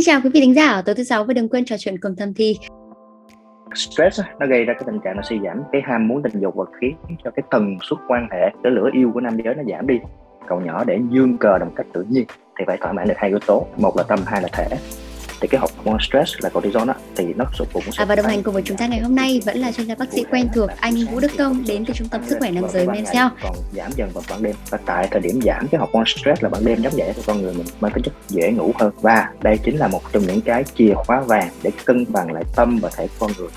Xin chào quý vị thính giả ở tối thứ sáu và đừng quên trò chuyện cùng thầm thi. stress nó gây ra cái tình trạng nó suy giảm cái ham muốn tình dục và khiến cho cái tần suất quan hệ, cái lửa yêu của nam giới nó giảm đi cậu nhỏ để dương cờ đồng cách tự nhiên thì phải thỏa mãn được hai yếu tố, một là tâm, hai là thể thì cái hormone stress là cortisol đó thì nó cũng sẽ à, và đồng hành cùng với chúng ta ngày hôm nay vẫn là chuyên gia bác sĩ quen thuộc anh Vũ Đức Công đến từ trung tâm sức khỏe nam giới Mencel còn giảm dần vào ban đêm. Và tại thời điểm giảm cái hormone stress là ban đêm giống vậy cho con người mình mang tính chất dễ ngủ hơn. Và đây chính là một trong những cái chìa khóa vàng để cân bằng lại tâm và thể con người.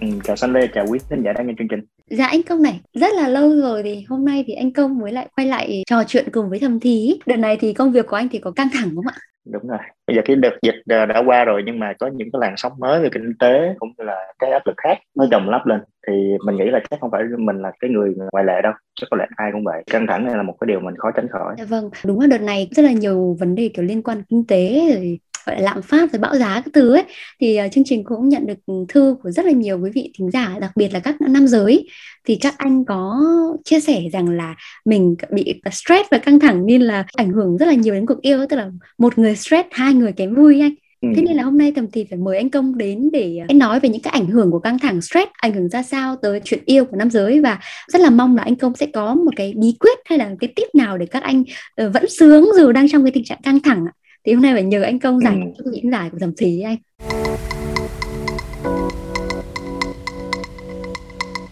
Ừ, chào Xanh Lê, chào quý khán giả đang nghe chương trình. Dạ anh Công này, rất là lâu rồi thì hôm nay thì anh Công mới lại quay lại trò chuyện cùng với thầm thí. Đợt này thì công việc của anh thì có căng thẳng không ạ? Đúng rồi. Bây giờ cái đợt dịch đã qua rồi nhưng mà có những cái làn sóng mới về kinh tế cũng như là cái áp lực khác nó chồng lắp lên thì mình nghĩ là chắc không phải mình là cái người ngoại lệ đâu chắc có lẽ ai cũng vậy căng thẳng này là một cái điều mình khó tránh khỏi dạ vâng đúng là đợt này rất là nhiều vấn đề kiểu liên quan kinh tế rồi gọi là lạm phát rồi bão giá các thứ ấy. Thì uh, chương trình cũng nhận được thư của rất là nhiều quý vị thính giả đặc biệt là các nam giới. Thì các anh có chia sẻ rằng là mình bị stress và căng thẳng nên là ảnh hưởng rất là nhiều đến cuộc yêu tức là một người stress hai người kém vui anh. Ừ. Thế nên là hôm nay tầm thì phải mời anh Công đến để anh nói về những cái ảnh hưởng của căng thẳng stress ảnh hưởng ra sao tới chuyện yêu của nam giới. Và rất là mong là anh Công sẽ có một cái bí quyết hay là cái tip nào để các anh uh, vẫn sướng dù đang trong cái tình trạng căng thẳng thì hôm nay phải nhờ anh công giải ừ. cho những giải của thẩm thí anh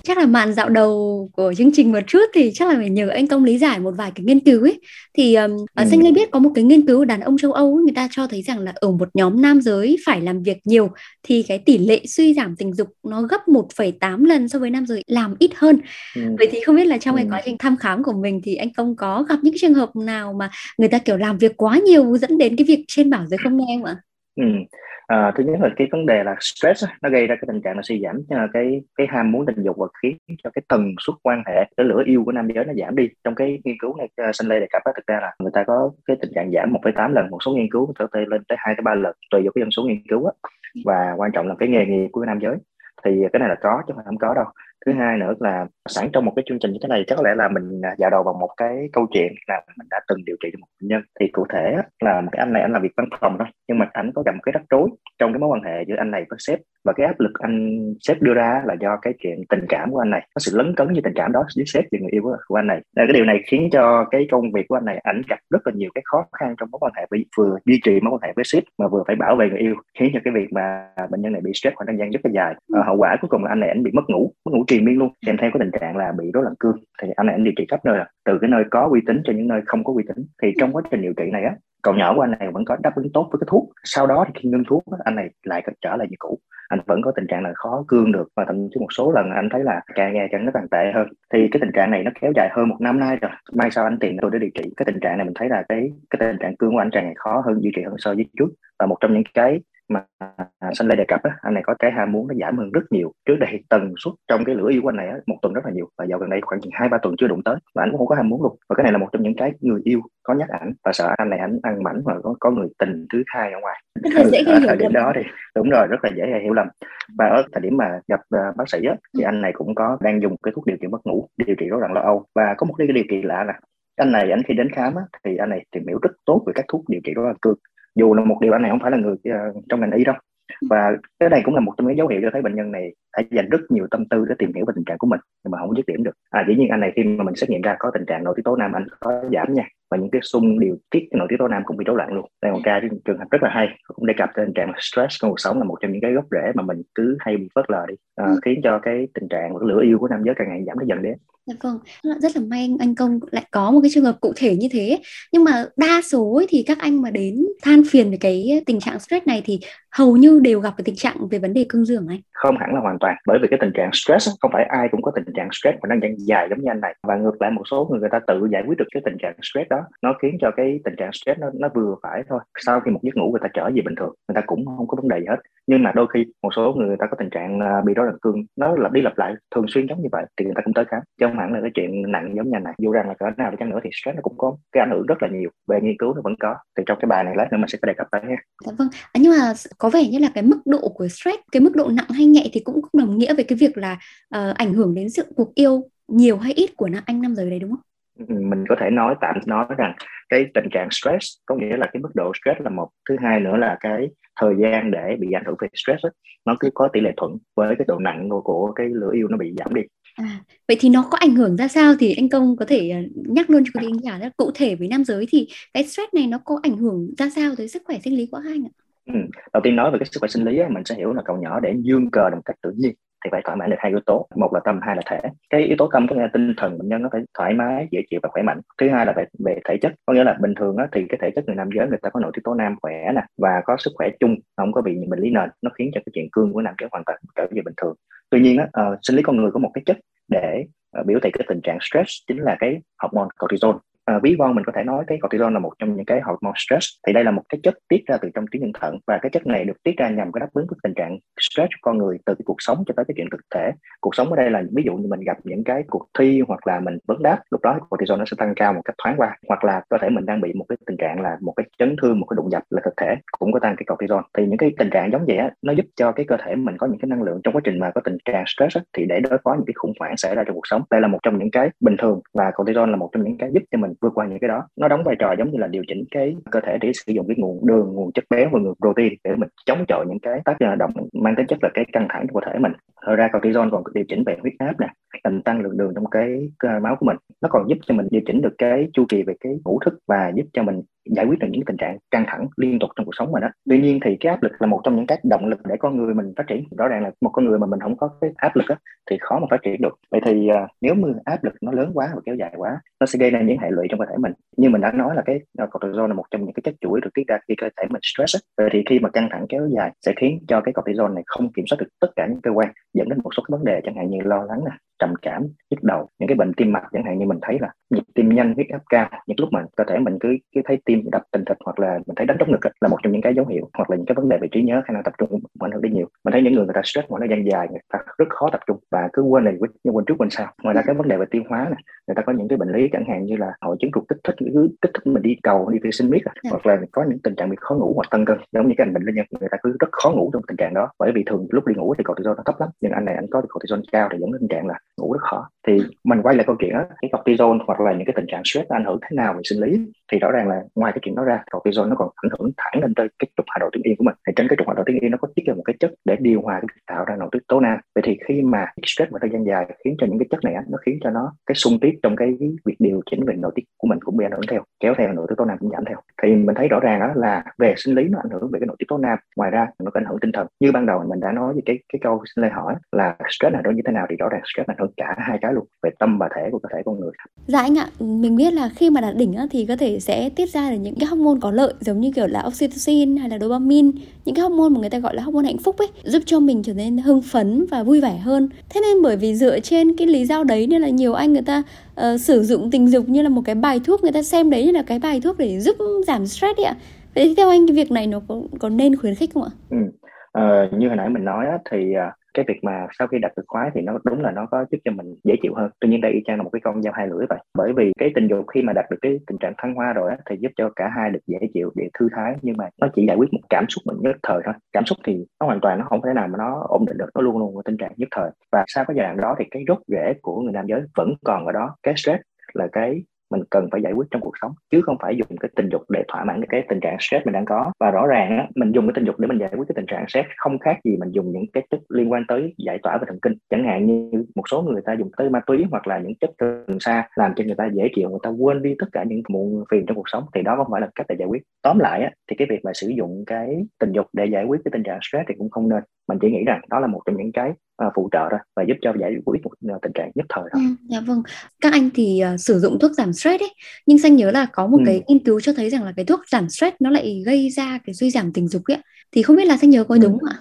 chắc là màn dạo đầu của chương trình một chút thì chắc là phải nhờ anh công lý giải một vài cái nghiên cứu ấy thì um, ừ. sinh lê biết có một cái nghiên cứu đàn ông châu âu người ta cho thấy rằng là ở một nhóm nam giới phải làm việc nhiều thì cái tỷ lệ suy giảm tình dục nó gấp 1,8 lần so với nam giới làm ít hơn ừ. vậy thì không biết là trong ừ. cái quá trình thăm khám của mình thì anh công có gặp những trường hợp nào mà người ta kiểu làm việc quá nhiều dẫn đến cái việc trên bảo giới không nghe không ạ? Ừ. À, thứ nhất là cái vấn đề là stress nó gây ra cái tình trạng là suy giảm à, cái cái ham muốn tình dục và khiến cho cái tần suất quan hệ cái lửa yêu của nam giới nó giảm đi. Trong cái nghiên cứu này à, uh, sinh lê đề cập đó, thực ra là người ta có cái tình trạng giảm 1,8 lần một số nghiên cứu có thể lên tới hai tới ba lần tùy vào cái dân số nghiên cứu á. Và quan trọng là cái nghề nghiệp của nam giới. Thì cái này là có chứ không có đâu thứ hai nữa là sẵn trong một cái chương trình như thế này chắc có lẽ là mình à, dạo đầu bằng một cái câu chuyện là mình đã từng điều trị cho một bệnh nhân. Thì cụ thể là một cái anh này anh làm việc văn phòng thôi nhưng mà anh có gặp một cái rắc rối trong cái mối quan hệ giữa anh này với sếp. Và cái áp lực anh sếp đưa ra là do cái chuyện tình cảm của anh này. Có sự lấn cấn như tình cảm đó với sếp và người yêu của, của anh này. Nên cái điều này khiến cho cái công việc của anh này ảnh gặp rất là nhiều cái khó khăn trong mối quan hệ vì vừa duy trì mối quan hệ với sếp mà vừa phải bảo vệ người yêu khiến cho cái việc mà bệnh nhân này bị stress khoảng thời gian rất là dài. À, hậu quả cuối cùng là anh này ảnh bị mất ngủ mất ngủ triền miên luôn. Kèm theo cái tình trạng là bị rối loạn cương. Thì anh này anh điều trị khắp nơi à. từ cái nơi có uy tín cho những nơi không có uy tín. Thì trong quá trình điều trị này á, cậu nhỏ của anh này vẫn có đáp ứng tốt với cái thuốc. Sau đó thì khi ngưng thuốc anh này lại trở lại như cũ. Anh vẫn có tình trạng là khó cương được và thậm chí một số lần anh thấy là càng ngày càng nó càng tệ hơn. Thì cái tình trạng này nó kéo dài hơn một năm nay rồi. Mai sau anh tìm tôi để điều trị. Cái tình trạng này mình thấy là cái cái tình trạng cương của anh càng ngày khó hơn, duy trì hơn so với trước. Và một trong những cái mà sanh lê đề cập á, anh này có cái ham muốn nó giảm hơn rất nhiều. Trước đây tần suất trong cái lửa yêu của anh này á, một tuần rất là nhiều. Và dạo gần đây khoảng chừng hai ba tuần chưa đụng tới. Và anh cũng không có ham muốn luôn. Và cái này là một trong những cái người yêu có nhắc ảnh. Và sợ anh này anh ăn mảnh và có có người tình thứ hai ở ngoài. Rất dễ ở thời điểm đó thì đúng rồi rất là dễ hiểu lầm. Và ở thời điểm mà gặp uh, bác sĩ á, thì ừ. anh này cũng có đang dùng cái thuốc điều trị mất ngủ điều trị rối loạn lo âu. Và có một cái điều kỳ lạ là anh này anh khi đến khám á, thì anh này tìm hiểu rất tốt về các thuốc điều trị rối loạn cương dù là một điều anh này không phải là người uh, trong ngành y đâu. Và cái này cũng là một trong những dấu hiệu cho thấy bệnh nhân này đã dành rất nhiều tâm tư để tìm hiểu về tình trạng của mình nhưng mà không có dứt điểm được à dĩ nhiên anh này khi mà mình xét nghiệm ra có tình trạng nội tiết tố nam anh có giảm nha và những cái xung điều tiết nội tiết tố nam cũng bị rối loạn luôn đây một ca trường hợp rất là hay cũng đề cập tới tình trạng stress trong cuộc sống là một trong những cái gốc rễ mà mình cứ hay bị phớt lờ đi à, ừ. khiến cho cái tình trạng cái lửa yêu của nam giới càng ngày giảm nó dần đến Dạ vâng, rất là may anh, Công lại có một cái trường hợp cụ thể như thế. Nhưng mà đa số ấy thì các anh mà đến than phiền về cái tình trạng stress này thì hầu như đều gặp cái tình trạng về vấn đề cương dương anh. Không hẳn là hoàn toàn, bởi vì cái tình trạng stress không phải ai cũng có tình trạng stress mà nó đang dài giống như anh này. Và ngược lại một số người người ta tự giải quyết được cái tình trạng stress đó, nó khiến cho cái tình trạng stress nó nó vừa phải thôi. Sau khi một giấc ngủ người ta trở về bình thường, người ta cũng không có vấn đề gì hết. Nhưng mà đôi khi một số người, người ta có tình trạng à, bị rối loạn cương, nó lặp đi lặp lại thường xuyên giống như vậy thì người ta cũng tới khám. Chứ không hẳn là cái chuyện nặng giống như này dù rằng là cỡ nào đi chăng nữa thì stress nó cũng có cái ảnh hưởng rất là nhiều về nghiên cứu nó vẫn có thì trong cái bài này lát nữa mình sẽ có đề cập tới ha dạ vâng à, nhưng mà có vẻ như là cái mức độ của stress cái mức độ nặng hay nhẹ thì cũng đồng nghĩa về cái việc là uh, ảnh hưởng đến sự cuộc yêu nhiều hay ít của anh nam giới đấy đúng không mình có thể nói tạm nói rằng cái tình trạng stress có nghĩa là cái mức độ stress là một thứ hai nữa là cái thời gian để bị ảnh hưởng về stress ấy, nó cứ có tỷ lệ thuận với cái độ nặng của, của cái lửa yêu nó bị giảm đi À, vậy thì nó có ảnh hưởng ra sao thì anh công có thể ờ, nhắc luôn cho quý vị giả cụ thể với nam giới thì cái stress này nó có ảnh hưởng ra sao tới sức khỏe sinh lý của hai anh ạ? Ừ. Đầu tiên nói về cái sức khỏe sinh lý mình sẽ hiểu là cậu nhỏ để dương cờ một cách tự nhiên thì phải thỏa mãn được hai yếu tố. Một là tâm hai là thể. Cái yếu tố tâm có nghĩa là tinh thần bệnh nhân nó phải thoải mái dễ chịu và khỏe mạnh. Thứ hai là về, về thể chất có nghĩa là bình thường á, thì cái thể chất người nam giới người ta có nội tiết tố nam khỏe nè và có sức khỏe chung không có bị bệnh lý nền. Nó khiến cho cái chuyện cương của nam giới hoàn toàn trở về bình thường. Tuy nhiên á, uh, sinh lý con người có một cái chất để uh, biểu thị cái tình trạng stress chính là cái hormone cortisol à, ví von mình có thể nói cái cortisol là một trong những cái hormone stress. Thì đây là một cái chất tiết ra từ trong tuyến nhân thận và cái chất này được tiết ra nhằm cái đáp ứng cái tình trạng stress của con người từ cái cuộc sống cho tới cái chuyện thực thể. Cuộc sống ở đây là ví dụ như mình gặp những cái cuộc thi hoặc là mình vấn đáp lúc đó cortisol nó sẽ tăng cao một cách thoáng qua hoặc là có thể mình đang bị một cái tình trạng là một cái chấn thương một cái đụng dập là thực thể cũng có tăng cái cortisol thì những cái tình trạng giống vậy á, nó giúp cho cái cơ thể mình có những cái năng lượng trong quá trình mà có tình trạng stress á, thì để đối phó những cái khủng hoảng xảy ra trong cuộc sống. Đây là một trong những cái bình thường và cortisol là một trong những cái giúp cho mình vượt qua những cái đó. Nó đóng vai trò giống như là điều chỉnh cái cơ thể để sử dụng cái nguồn đường, nguồn chất béo và nguồn protein để mình chống chọi những cái tác động mang tính chất là cái căng thẳng của cơ thể mình. Thật ra cortisol còn điều chỉnh về huyết áp nè, làm tăng lượng đường trong cái máu của mình. Nó còn giúp cho mình điều chỉnh được cái chu kỳ về cái ngủ thức và giúp cho mình giải quyết được những tình trạng căng thẳng liên tục trong cuộc sống mình đó tuy nhiên thì cái áp lực là một trong những cái động lực để con người mình phát triển. Rõ ràng là một con người mà mình không có cái áp lực á, thì khó mà phát triển được. Vậy thì uh, nếu mà áp lực nó lớn quá và kéo dài quá nó sẽ gây ra những hệ lụy trong cơ thể mình. Như mình đã nói là cái uh, cortisol là một trong những cái chất chuỗi được tiết ra khi cơ thể mình stress á. vậy thì khi mà căng thẳng kéo dài sẽ khiến cho cái cortisol này không kiểm soát được tất cả những cơ quan dẫn đến một số cái vấn đề chẳng hạn như lo lắng nè trầm cảm nhức đầu. Những cái bệnh tim mạch chẳng hạn như mình thấy là nhịp tim nhanh huyết áp cao. Những lúc mà cơ thể mình cứ cứ thấy tim đập tình thịch hoặc là mình thấy đánh trống ngực là một trong những cái dấu hiệu hoặc là những cái vấn đề về trí nhớ khả năng tập trung ảnh hưởng đi nhiều. Mình thấy những người người ta stress một thời gian dài người ta rất khó tập trung và cứ quên này quên trước quên sau. Ngoài ra cái vấn đề về tiêu hóa này người ta có những cái bệnh lý chẳng hạn như là hội chứng ruột kích thích cứ kích thích mình đi cầu đi vệ sinh miết yeah. hoặc là có những tình trạng bị khó ngủ hoặc tăng cân. Giống như cái anh bệnh nhân người ta cứ rất khó ngủ trong tình trạng đó. Bởi vì thường lúc đi ngủ thì cortisol nó thấp lắm nhưng anh này anh có cortisol cao thì dẫn đến tình trạng là ngủ rất khó. Thì mình quay lại câu chuyện đó, cái cortisol hoặc là những cái tình trạng stress ảnh hưởng thế nào về sinh lý? Thì rõ ràng là ngoài cái chuyện đó ra cortisol nó còn ảnh hưởng thẳng lên tới cái trục hạ đầu tuyến yên của mình. Thì trên cái trục hạ đầu tuyến yên nó có tiết ra một cái chất để điều hòa cái tạo ra nội tiết tố nam vậy thì khi mà stress một thời gian dài khiến cho những cái chất này nó khiến cho nó cái xung tiết trong cái việc điều chỉnh về nội tiết của mình cũng bị ảnh hưởng theo, kéo theo nội tiết tố nam cũng giảm theo. Thì mình thấy rõ ràng đó là về sinh lý nó ảnh hưởng về cái nội tiết tố nam ngoài ra, nó có ảnh hưởng tinh thần. Như ban đầu mình đã nói về cái cái câu xin lời hỏi là stress là nó như thế nào thì rõ ràng stress ảnh hưởng cả hai cái luôn, về tâm và thể của cơ thể con người. Dạ anh ạ, mình biết là khi mà đạt đỉnh thì có thể sẽ tiết ra được những cái hormone có lợi giống như kiểu là oxytocin hay là dopamine những cái hormone mà người ta gọi là hormone hạnh phúc ấy giúp cho mình trở nên hưng phấn và vui vẻ hơn thế nên bởi vì dựa trên cái lý do đấy nên là nhiều anh người ta uh, sử dụng tình dục như là một cái bài thuốc người ta xem đấy như là cái bài thuốc để giúp giảm stress ấy ạ vậy thì theo anh cái việc này nó có, có nên khuyến khích không ạ? Ừ. Uh, như hồi nãy mình nói á, thì uh, cái việc mà sau khi đạt được khoái thì nó đúng là nó có giúp cho mình dễ chịu hơn. Tuy nhiên đây y chang là một cái con dao hai lưỡi vậy. Bởi vì cái tình dục khi mà đạt được cái tình trạng thăng hoa rồi á, thì giúp cho cả hai được dễ chịu để thư thái nhưng mà nó chỉ giải quyết một cảm xúc mình nhất thời thôi. Cảm xúc thì nó hoàn toàn nó không thể nào mà nó ổn định được nó luôn luôn có tình trạng nhất thời. Và sau cái giai đoạn đó thì cái rốt rễ của người nam giới vẫn còn ở đó. Cái stress là cái mình cần phải giải quyết trong cuộc sống chứ không phải dùng cái tình dục để thỏa mãn cái tình trạng stress mình đang có. Và rõ ràng á, mình dùng cái tình dục để mình giải quyết cái tình trạng stress không khác gì mình dùng những cái chất liên quan tới giải tỏa về thần kinh. Chẳng hạn như một số người ta dùng tới ma túy hoặc là những chất cần xa làm cho người ta dễ chịu người ta quên đi tất cả những muộn phiền trong cuộc sống thì đó không phải là cách để giải quyết. Tóm lại á, thì cái việc mà sử dụng cái tình dục để giải quyết cái tình trạng stress thì cũng không nên mình chỉ nghĩ rằng đó là một trong những cái uh, phụ trợ thôi và giúp cho giải quyết một uh, tình trạng nhất thời thôi. Ừ, dạ vâng. Các anh thì uh, sử dụng thuốc giảm stress ấy, nhưng xanh nhớ là có một ừ. cái nghiên cứu cho thấy rằng là cái thuốc giảm stress nó lại gây ra cái suy giảm tình dục ấy. Thì không biết là xanh nhớ có ừ. đúng không ạ?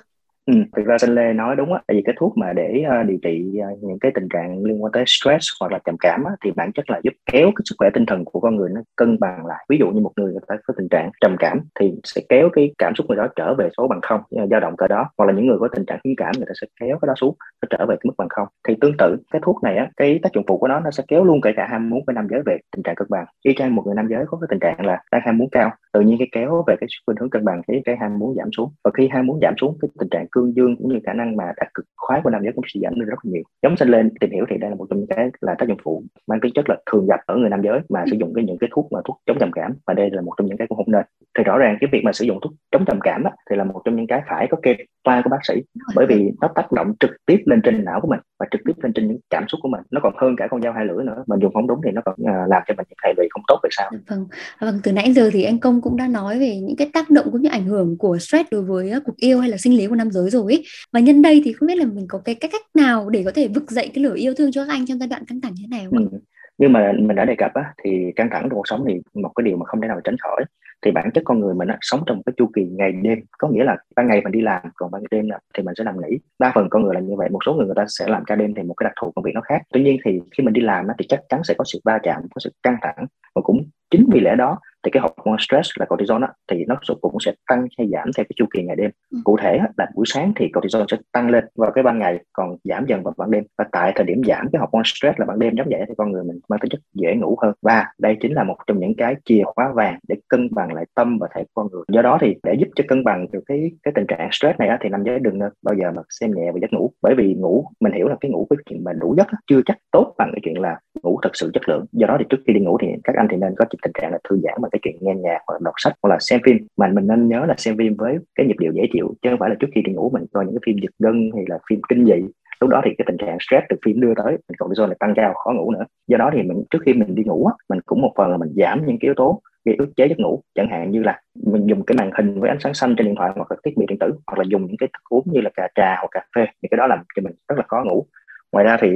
Ừ, thực ra Sinh Lê nói đúng á, tại vì cái thuốc mà để uh, điều trị uh, những cái tình trạng liên quan tới stress hoặc là trầm cảm á, thì bản chất là giúp kéo cái sức khỏe tinh thần của con người nó cân bằng lại. Ví dụ như một người người ta có tình trạng trầm cảm thì sẽ kéo cái cảm xúc người đó trở về số bằng không, ờ, dao động cỡ đó. Hoặc là những người có tình trạng khí cảm người ta sẽ kéo cái đó xuống, nó trở về cái mức bằng không. Thì tương tự cái thuốc này á, cái tác dụng phụ của nó nó sẽ kéo luôn kể cả ham muốn của nam giới về tình trạng cân bằng. Y chang một người nam giới có cái tình trạng là đang ham muốn cao, tự nhiên cái kéo về cái khuynh hướng cân bằng thì cái ham muốn giảm xuống. Và khi ham muốn giảm xuống cái tình trạng cương dương cũng như khả năng mà đạt cực khoái của nam giới cũng sẽ giảm đi rất là nhiều. Giống sinh lên tìm hiểu thì đây là một trong những cái là tác dụng phụ mang tính chất là thường gặp ở người nam giới mà sử dụng cái những cái thuốc mà thuốc chống trầm cảm và đây là một trong những cái cũng không nên. Thì rõ ràng cái việc mà sử dụng thuốc chống trầm cảm á, thì là một trong những cái phải có kê toa của bác sĩ bởi vì nó tác động trực tiếp lên trên não của mình và trực tiếp lên trên những cảm xúc của mình. Nó còn hơn cả con dao hai lưỡi nữa. Mình dùng không đúng thì nó còn uh, làm cho mình những hệ lụy không tốt về sau. Vâng. Vâng từ nãy giờ thì anh công cũng đã nói về những cái tác động cũng như ảnh hưởng của stress đối với cuộc yêu hay là sinh lý của nam giới rồi ấy. và nhân đây thì không biết là mình có cái cách cách nào để có thể vực dậy cái lửa yêu thương cho các anh trong giai đoạn căng thẳng như thế này không ừ. như mà mình đã đề cập á, thì căng thẳng trong cuộc sống thì một cái điều mà không thể nào tránh khỏi thì bản chất con người mình á, sống trong cái chu kỳ ngày đêm. Có nghĩa là ban ngày mình đi làm còn ban đêm thì mình sẽ nằm nghỉ. Đa phần con người là như vậy. Một số người người ta sẽ làm ca đêm thì một cái đặc thù công việc nó khác. Tuy nhiên thì khi mình đi làm á, thì chắc chắn sẽ có sự va chạm có sự căng thẳng và cũng chính vì lẽ đó thì cái hormone stress là cortisol đó, thì nó cũng sẽ tăng hay giảm theo cái chu kỳ ngày đêm. Ừ. cụ thể là buổi sáng thì cortisol sẽ tăng lên vào cái ban ngày còn giảm dần vào ban đêm. Và tại thời điểm giảm cái hormone stress là ban đêm giống vậy thì con người mình mang tính chất dễ ngủ hơn. Và đây chính là một trong những cái chìa khóa vàng để cân bằng lại tâm và thể con người. Do đó thì để giúp cho cân bằng được cái cái tình trạng stress này á, thì nam giới đừng bao giờ mà xem nhẹ về giấc ngủ. Bởi vì ngủ mình hiểu là cái ngủ cái chuyện mà đủ giấc chưa chắc tốt bằng cái chuyện là ngủ thật sự chất lượng. Do đó thì trước khi đi ngủ thì các anh thì nên có tình trạng là thư giãn bằng cái chuyện nghe nhạc hoặc là đọc sách hoặc là xem phim. Mà mình nên nhớ là xem phim với cái nhịp điệu dễ chịu, chứ không phải là trước khi đi ngủ mình coi những cái phim giật gân hay là phim kinh dị. Lúc đó thì cái tình trạng stress từ phim đưa tới, mình cortisol lại tăng cao, khó ngủ nữa. Do đó thì mình, trước khi mình đi ngủ mình cũng một phần là mình giảm những cái yếu tố gây ức chế giấc ngủ. Chẳng hạn như là mình dùng cái màn hình với ánh sáng xanh trên điện thoại hoặc là thiết bị điện tử, hoặc là dùng những cái thức uống như là cà trà hoặc cà phê, thì cái đó làm cho mình rất là khó ngủ. Ngoài ra thì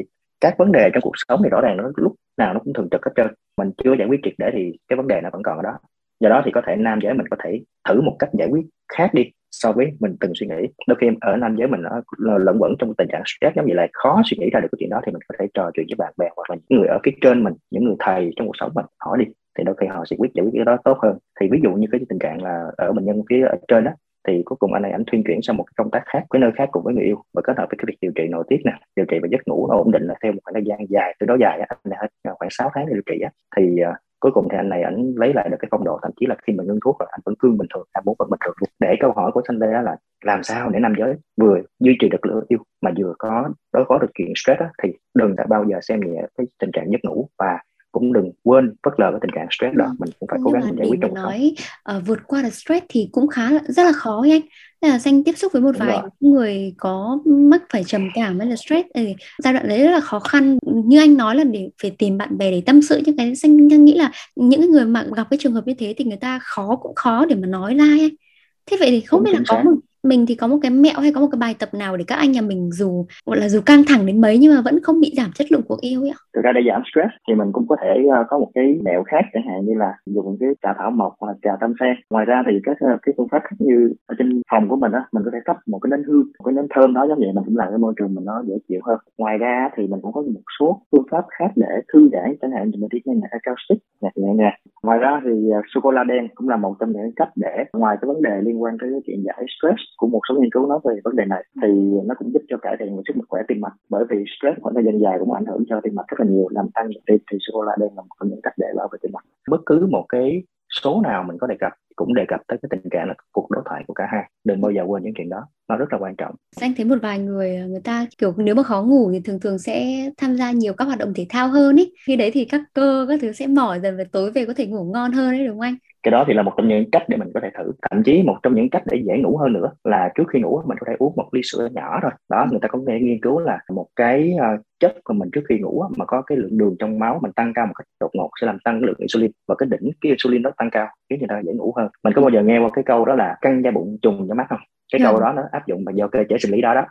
các vấn đề trong cuộc sống thì rõ ràng nó lúc nào nó cũng thường trực hết trơn mình chưa giải quyết triệt để thì cái vấn đề nó vẫn còn ở đó. Do đó thì có thể nam giới mình có thể thử một cách giải quyết khác đi so với mình từng suy nghĩ. Đôi khi ở nam giới mình nó lẫn quẩn trong tình trạng stress, giống như là khó suy nghĩ ra được cái chuyện đó thì mình có thể trò chuyện với bạn bè hoặc là những người ở phía trên mình, những người thầy trong cuộc sống mình, hỏi đi. Thì đôi khi họ sẽ quyết giải quyết cái đó tốt hơn. Thì ví dụ như cái tình trạng là ở bệnh nhân phía ở trên đó thì cuối cùng anh này anh thuyên chuyển sang một cái công tác khác cái nơi khác cùng với người yêu và kết hợp với cái việc điều trị nội tiết nè điều trị và giấc ngủ nó ổn định là theo một khoảng thời gian dài từ đó dài anh này hết khoảng 6 tháng để điều trị á. Thì uh, cuối cùng thì anh này anh lấy lại được cái phong độ thậm chí là khi mà ngưng thuốc rồi anh vẫn cương bình thường anh muốn vẫn bình thường luôn. Để câu hỏi của thanh đây đó là làm sao để nam giới vừa duy trì được lửa yêu mà vừa có đối phó được chuyện stress đó, thì đừng đã bao giờ xem nhẹ cái tình trạng giấc ngủ và cũng đừng quên phớt lờ cái tình trạng stress đó ừ. mình cũng phải cố gắng giải quyết trong nói uh, vượt qua được stress thì cũng khá là rất là khó anh là danh tiếp xúc với một Đúng vài rồi. người có mắc phải trầm cảm hay là stress thì giai đoạn đấy rất là khó khăn như anh nói là để phải tìm bạn bè để tâm sự những cái xanh nghĩ là những người mà gặp cái trường hợp như thế thì người ta khó cũng khó để mà nói ra ấy. thế vậy thì không Đúng biết là có một mình thì có một cái mẹo hay có một cái bài tập nào để các anh nhà mình dù gọi là dù căng thẳng đến mấy nhưng mà vẫn không bị giảm chất lượng cuộc yêu ấy ạ? Thực ra để giảm stress thì mình cũng có thể uh, có một cái mẹo khác chẳng hạn như là dùng cái trà thảo mộc hoặc là trà tâm sen. Ngoài ra thì các ờ, cái phương pháp khác như ở trên phòng của mình á, mình có thể cấp một cái nến hương, một cái nến thơm đó giống vậy mình cũng làm cái môi trường mình nó dễ chịu hơn. Ngoài ra thì mình cũng có một số phương pháp khác để thư giãn chẳng hạn như mình đi nghe nhạc acoustic, nhạc nhẹ nhàng. Ngoài ra thì uh, sô cô la đen cũng là một trong những cách để ngoài cái vấn đề liên quan tới cái chuyện giải stress của một số nghiên cứu nói về vấn đề này, thì nó cũng giúp cho cải thiện một sức khỏe tim mạch. Bởi vì stress khoảng thời gian dài cũng ảnh hưởng cho tim mạch rất là nhiều, làm tăng nhịp tim, thì sô cô la đây là một trong những cách để bảo vệ tim mạch. Bất cứ một cái số nào mình có đề cập cũng đề cập tới cái tình trạng là cuộc đối thoại của cả hai. Đừng bao giờ quên những chuyện đó. Nó rất là quan trọng. Anh thấy một vài người người ta kiểu nếu mà khó ngủ thì thường thường sẽ tham gia nhiều các hoạt động thể thao hơn ý. Khi đấy thì các cơ các thứ sẽ mỏi dần và tối về có thể ngủ ngon hơn đấy đúng không anh? Cái đó thì là một trong những cách để mình có thể thử. Thậm chí một trong những cách để dễ ngủ hơn nữa là trước khi ngủ mình có thể uống một ly sữa nhỏ thôi. Đó người ta có thể nghiên cứu là một cái uh, chất của mình trước khi ngủ mà có cái lượng đường trong máu mình tăng cao một cách đột ngột sẽ làm tăng lượng insulin. Và cái đỉnh cái insulin nó tăng cao khiến người ta dễ ngủ hơn. Mình có bao giờ nghe qua cái câu đó là căng da bụng trùng da mắt không? Cái câu đó nó áp dụng và do cơ chế sinh lý đó đó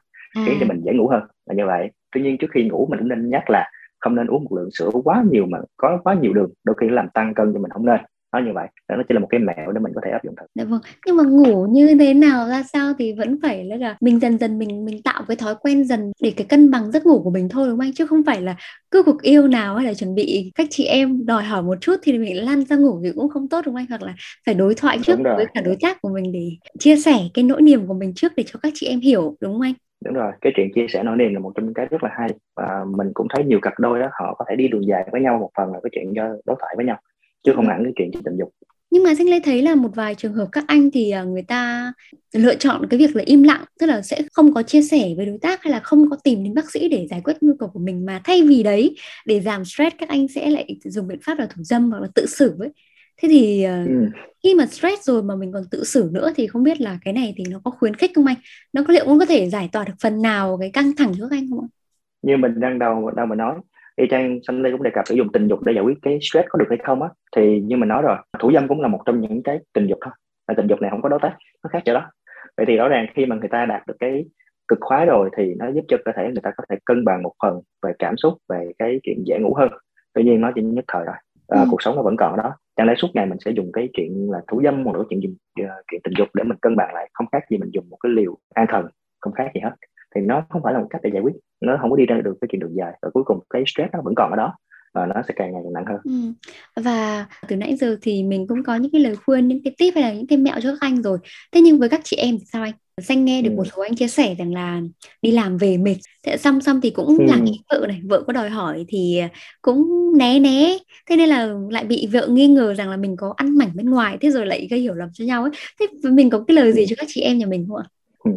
khiến cho mình dễ ngủ hơn là như vậy. Tuy nhiên trước khi ngủ mình cũng nên nhắc là không nên uống một lượng sữa quá nhiều mà có quá nhiều đường đôi khi làm tăng cân cho mình không nên nó như vậy đó nó chỉ là một cái mẹo để mình có thể áp dụng thật dạ vâng nhưng mà ngủ như thế nào ra sao thì vẫn phải là mình dần dần mình mình tạo cái thói quen dần để cái cân bằng giấc ngủ của mình thôi đúng không anh? Chứ không phải là cứ cuộc yêu nào hay là chuẩn bị các chị em đòi hỏi một chút thì mình lan ra ngủ thì cũng không tốt đúng không anh? Hoặc là phải đối thoại trước với cả đối tác của mình để chia sẻ cái nỗi niềm của mình trước để cho các chị em hiểu đúng không anh? Đúng rồi cái chuyện chia sẻ nỗi niềm là một trong những cái rất là hay. Và mình cũng thấy nhiều cặp đôi đó họ có thể đi đường dài với nhau một phần là cái chuyện do đối thoại với nhau chứ không hẳn cái chuyện tình dục nhưng mà Thanh Lê thấy là một vài trường hợp các anh thì à, người ta lựa chọn cái việc là im lặng tức là sẽ không có chia sẻ với đối tác hay là không có tìm đến bác sĩ để giải quyết nhu cầu của mình mà thay vì đấy để giảm stress các anh sẽ lại dùng biện pháp là thủ dâm hoặc là tự xử ấy. Thế thì à, ừ. khi mà stress rồi mà mình còn tự xử nữa thì không biết là cái này thì nó có khuyến khích không anh? Nó có liệu cũng có thể giải tỏa được phần nào cái căng thẳng các anh không ạ? Như mình đang đầu đâu mà nói y chang xanh lê cũng đề cập sử dụng tình dục để giải quyết cái stress có được hay không á. Thì như mình nói rồi thủ dâm cũng là một trong những cái tình dục thôi. Là tình dục này không có đối tác nó khác chỗ đó. Vậy thì rõ ràng khi mà người ta đạt được cái cực khoái rồi thì nó giúp cho cơ thể người ta có thể cân bằng một phần về cảm xúc về cái chuyện dễ ngủ hơn. Tuy nhiên nó chỉ nhất thời rồi à, ừ. cuộc sống nó vẫn còn đó. Chẳng lẽ suốt ngày mình sẽ dùng cái chuyện là thủ dâm hoặc là chuyện dùng uh, chuyện tình dục để mình cân bằng lại? Không khác gì mình dùng một cái liều an thần không khác gì hết thì nó không phải là một cách để giải quyết nó không có đi ra được cái chuyện đường dài và cuối cùng cái stress nó vẫn còn ở đó và nó sẽ càng ngày càng nặng hơn ừ. và từ nãy giờ thì mình cũng có những cái lời khuyên những cái tip hay là những cái mẹo cho các anh rồi thế nhưng với các chị em thì sao anh xanh nghe được ừ. một số anh chia sẻ rằng là đi làm về mệt thế xong xong thì cũng ừ. là nghĩ vợ này vợ có đòi hỏi thì cũng né né thế nên là lại bị vợ nghi ngờ rằng là mình có ăn mảnh bên ngoài thế rồi lại gây hiểu lầm cho nhau ấy thế mình có cái lời gì ừ. cho các chị em nhà mình không ạ ừ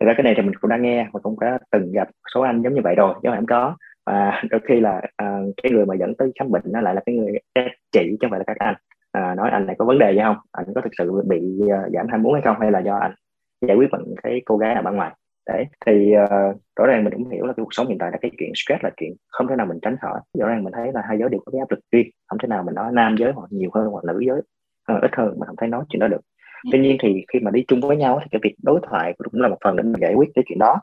thực ra cái này thì mình cũng đã nghe và cũng đã từng gặp số anh giống như vậy rồi chứ không có. Và đôi khi là uh, cái người mà dẫn tới khám bệnh nó lại là cái người các chị chứ không phải là các anh. À, nói anh này có vấn đề gì không? Anh có thực sự bị uh, giảm ham muốn hay không? Hay là do anh giải quyết bằng cái cô gái ở bên ngoài? Đấy thì uh, rõ ràng mình cũng hiểu là cái cuộc sống hiện tại là cái chuyện stress là chuyện không thể nào mình tránh khỏi. Rõ ràng mình thấy là hai giới đều có cái áp lực riêng không thể nào mình nói nam giới hoặc nhiều hơn hoặc nữ giới uh, ít hơn mà không thấy nói chuyện đó được. Ừ. tuy nhiên thì khi mà đi chung với nhau thì cái việc đối thoại cũng là một phần để mình giải quyết cái chuyện đó.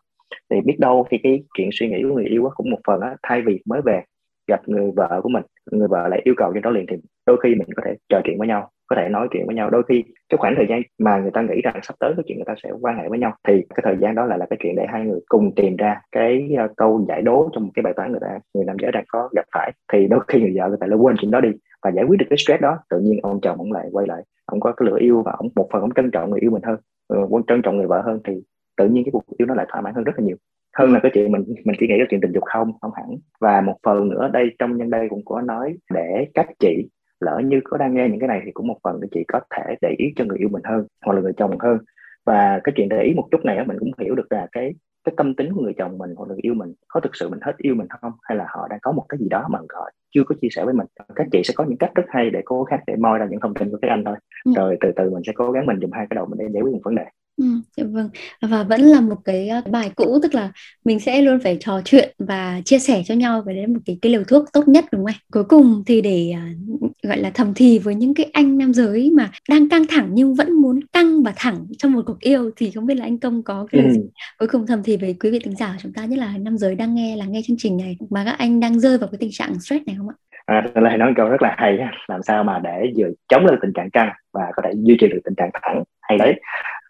Thì biết đâu thì cái chuyện suy nghĩ của người yêu cũng một phần á, thay vì mới về gặp người vợ của mình, người vợ lại yêu cầu cho đó liền thì đôi khi mình có thể trò chuyện với nhau có thể nói chuyện với nhau. Đôi khi cái khoảng thời gian mà người ta nghĩ rằng sắp tới cái chuyện người ta sẽ quan hệ với nhau thì cái thời gian đó lại là cái chuyện để hai người cùng tìm ra cái ờ, câu giải đố trong một cái bài toán người ta người nam giới đang có gặp phải. Thì đôi khi người vợ người ta lại quên chuyện đó đi và giải quyết được cái stress đó. Tự nhiên ông chồng ông lại quay lại ông có cái lửa yêu và ông một phần ông trân trọng người yêu mình hơn uh, trân trọng người vợ hơn thì tự nhiên cái cuộc yêu nó lại thỏa mãn hơn rất là nhiều. Hơn là cái chuyện mình mình chỉ nghĩ cái chuyện tình dục không không hẳn. Và một phần nữa đây trong nhân đây cũng có nói để các chị lỡ như có đang nghe những cái này thì cũng một phần các chị có thể để ý cho người yêu mình hơn hoặc là người chồng hơn. Và cái chuyện để ý một chút này mình cũng hiểu được là cái cái tâm tính của người chồng mình hoặc là người yêu mình có thực sự mình hết yêu mình không? Hay là họ đang có một cái gì đó mà họ chưa có chia sẻ với mình? Các chị sẽ có những cách rất hay để cố gắng để moi ra những thông tin của các anh thôi. Ừ. rồi từ từ mình sẽ cố gắng mình dùng hai cái đầu mình để giải quyết một vấn đề Ừ, dạ vâng. Và vẫn là một cái ờ, bài cũ tức là mình sẽ luôn phải trò chuyện và chia sẻ cho nhau về đến một cái cái liều thuốc tốt nhất đúng không ạ cuối cùng thì để uh, gọi là thầm thì với những cái anh nam giới mà đang căng thẳng nhưng vẫn muốn căng và thẳng trong một cuộc yêu thì không biết là anh công có cái lời ừ. cuối cùng thầm thì với quý vị thính giả của chúng ta nhất là nam giới đang nghe là nghe chương trình này mà các anh đang rơi vào cái tình trạng stress này không ạ? À, lại nói câu rất là hay làm sao mà để vừa chống được tình trạng căng và có thể duy trì được tình trạng thẳng. Hay đấy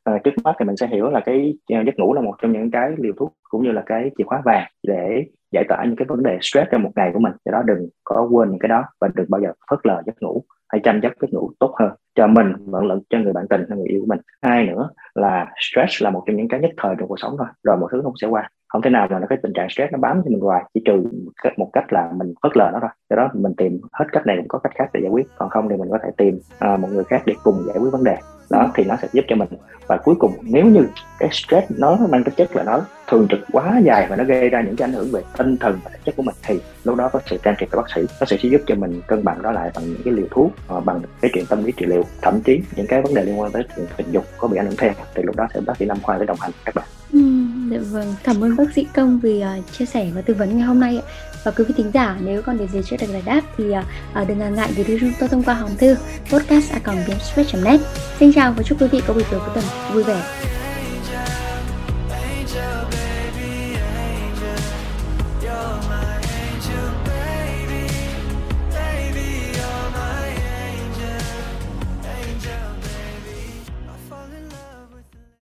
à, trước mắt thì mình sẽ hiểu là cái ờ, giấc ngủ là một trong những cái liều thuốc cũng như là cái chìa khóa vàng để giải tỏa những cái vấn đề stress trong một ngày của mình. Do đó đừng có quên những cái đó và đừng bao giờ phớt lờ giấc ngủ hãy chăm giấc giấc ngủ tốt hơn cho mình vẫn lẫn cho người bạn tình hay người yêu của mình. Hai nữa là stress là một trong những cái nhất thời trong cuộc sống thôi rồi một thứ không sẽ qua. Không thể nào mà nó cái tình trạng stress nó bám cho mình hoài chỉ trừ một cách là mình phớt lờ nó thôi. Do đó mình tìm hết cách này cũng có cách khác để giải quyết. Còn không thì mình có thể tìm à, một người khác để cùng giải quyết vấn đề đó thì nó sẽ giúp cho mình. Và cuối cùng nếu như cái stress nó mang tính chất là nó thường trực quá dài và nó gây ra những cái ảnh hưởng về tinh thần và thể chất của mình thì lúc đó có sự can thiệp của bác sĩ. Nó sẽ giúp cho mình cân bằng đó lại bằng những cái liều thuốc ờ, bằng cái chuyện tâm lý trị liệu thậm chí những cái vấn đề liên quan tới chuyện tình dục có bị ảnh hưởng theo. Thì lúc đó sẽ bác sĩ nam khoa để đồng hành các bạn. Ừ, dạ vâng. Cảm ơn bác sĩ công vì uh, chia sẻ và tư vấn ngày hôm nay và quý vị thính giả nếu còn điều gì chưa được giải đáp thì uh, đừng ngần ngại gửi đến chúng tôi thông qua hòm thư podcast net. Xin chào và chúc quý vị có buổi tối cuối tuần vui vẻ.